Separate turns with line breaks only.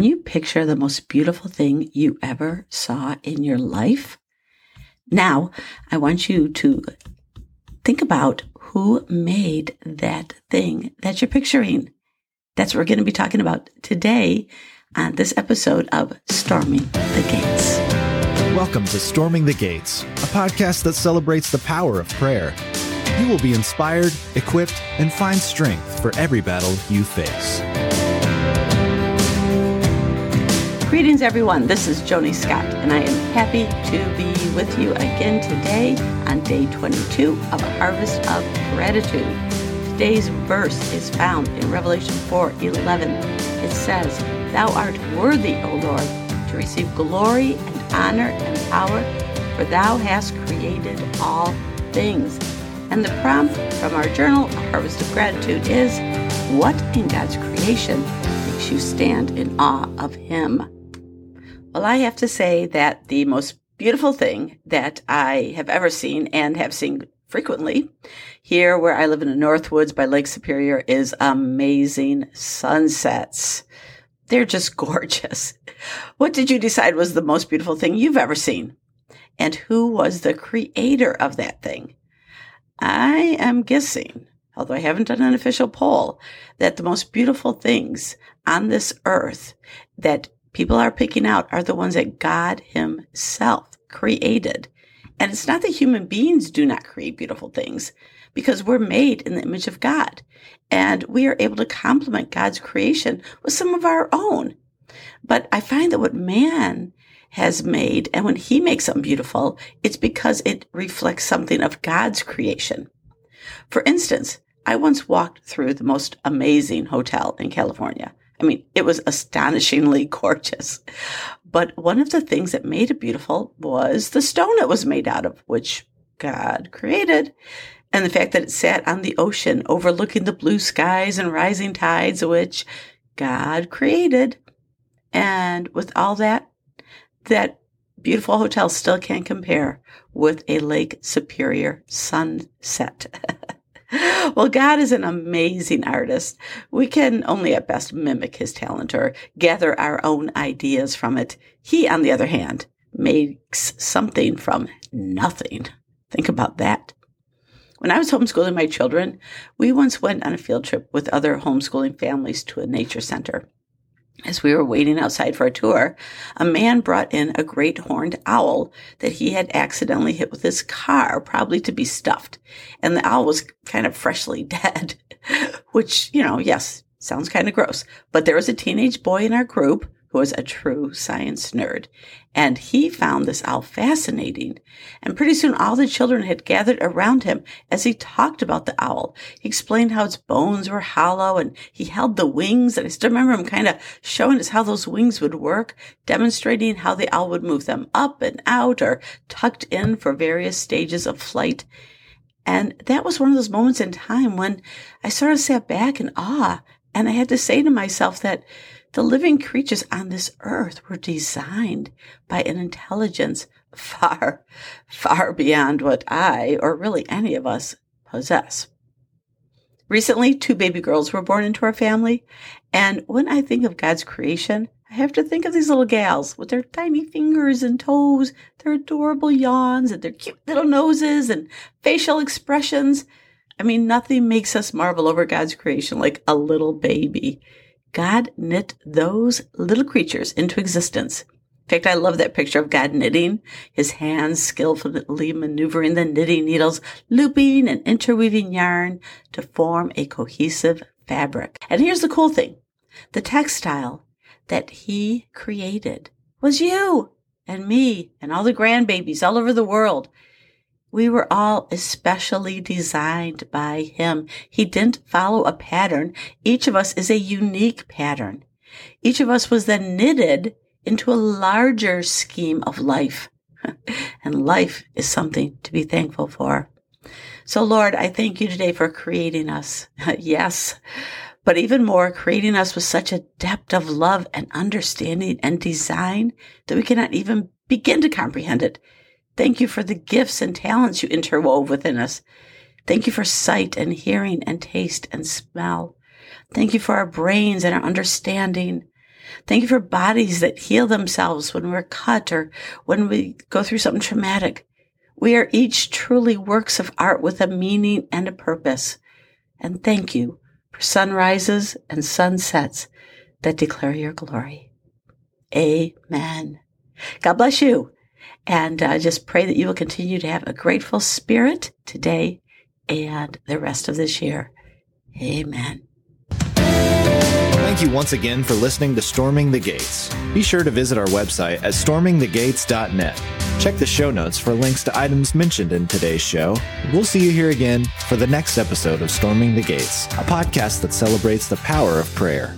Can you picture the most beautiful thing you ever saw in your life? Now, I want you to think about who made that thing that you're picturing. That's what we're going to be talking about today on this episode of Storming the Gates.
Welcome to Storming the Gates, a podcast that celebrates the power of prayer. You will be inspired, equipped, and find strength for every battle you face.
Greetings, everyone. This is Joni Scott, and I am happy to be with you again today on day 22 of a harvest of gratitude. Today's verse is found in Revelation 4 11. It says, Thou art worthy, O Lord, to receive glory and honor and power, for thou hast created all things. And the prompt from our journal, Harvest of Gratitude, is What in God's creation makes you stand in awe of Him? Well, I have to say that the most beautiful thing that I have ever seen and have seen frequently here where I live in the Northwoods by Lake Superior is amazing sunsets. They're just gorgeous. What did you decide was the most beautiful thing you've ever seen? And who was the creator of that thing? I am guessing, although I haven't done an official poll, that the most beautiful things on this earth that people are picking out are the ones that God Himself created. And it's not that human beings do not create beautiful things, because we're made in the image of God. And we are able to complement God's creation with some of our own. But I find that what man has made, and when he makes something beautiful, it's because it reflects something of God's creation. For instance, I once walked through the most amazing hotel in California. I mean, it was astonishingly gorgeous. But one of the things that made it beautiful was the stone it was made out of, which God created. And the fact that it sat on the ocean overlooking the blue skies and rising tides, which God created. And with all that, that beautiful hotel still can't compare with a Lake Superior sunset. well, God is an amazing artist. We can only at best mimic his talent or gather our own ideas from it. He, on the other hand, makes something from nothing. Think about that. When I was homeschooling my children, we once went on a field trip with other homeschooling families to a nature center. As we were waiting outside for a tour, a man brought in a great horned owl that he had accidentally hit with his car, probably to be stuffed. And the owl was kind of freshly dead, which, you know, yes, sounds kind of gross. But there was a teenage boy in our group who was a true science nerd. And he found this owl fascinating. And pretty soon all the children had gathered around him as he talked about the owl. He explained how its bones were hollow and he held the wings. And I still remember him kind of showing us how those wings would work, demonstrating how the owl would move them up and out or tucked in for various stages of flight. And that was one of those moments in time when I sort of sat back in awe and I had to say to myself that the living creatures on this earth were designed by an intelligence far, far beyond what I, or really any of us, possess. Recently, two baby girls were born into our family, and when I think of God's creation, I have to think of these little gals with their tiny fingers and toes, their adorable yawns, and their cute little noses and facial expressions. I mean, nothing makes us marvel over God's creation like a little baby. God knit those little creatures into existence. In fact, I love that picture of God knitting, his hands skillfully maneuvering the knitting needles, looping and interweaving yarn to form a cohesive fabric. And here's the cool thing. The textile that he created was you and me and all the grandbabies all over the world. We were all especially designed by him. He didn't follow a pattern. Each of us is a unique pattern. Each of us was then knitted into a larger scheme of life. and life is something to be thankful for. So Lord, I thank you today for creating us. yes. But even more, creating us with such a depth of love and understanding and design that we cannot even begin to comprehend it. Thank you for the gifts and talents you interwove within us. Thank you for sight and hearing and taste and smell. Thank you for our brains and our understanding. Thank you for bodies that heal themselves when we're cut or when we go through something traumatic. We are each truly works of art with a meaning and a purpose. And thank you for sunrises and sunsets that declare your glory. Amen. God bless you. And uh, just pray that you will continue to have a grateful spirit today and the rest of this year. Amen.
Thank you once again for listening to Storming the Gates. Be sure to visit our website at stormingthegates.net. Check the show notes for links to items mentioned in today's show. We'll see you here again for the next episode of Storming the Gates, a podcast that celebrates the power of prayer.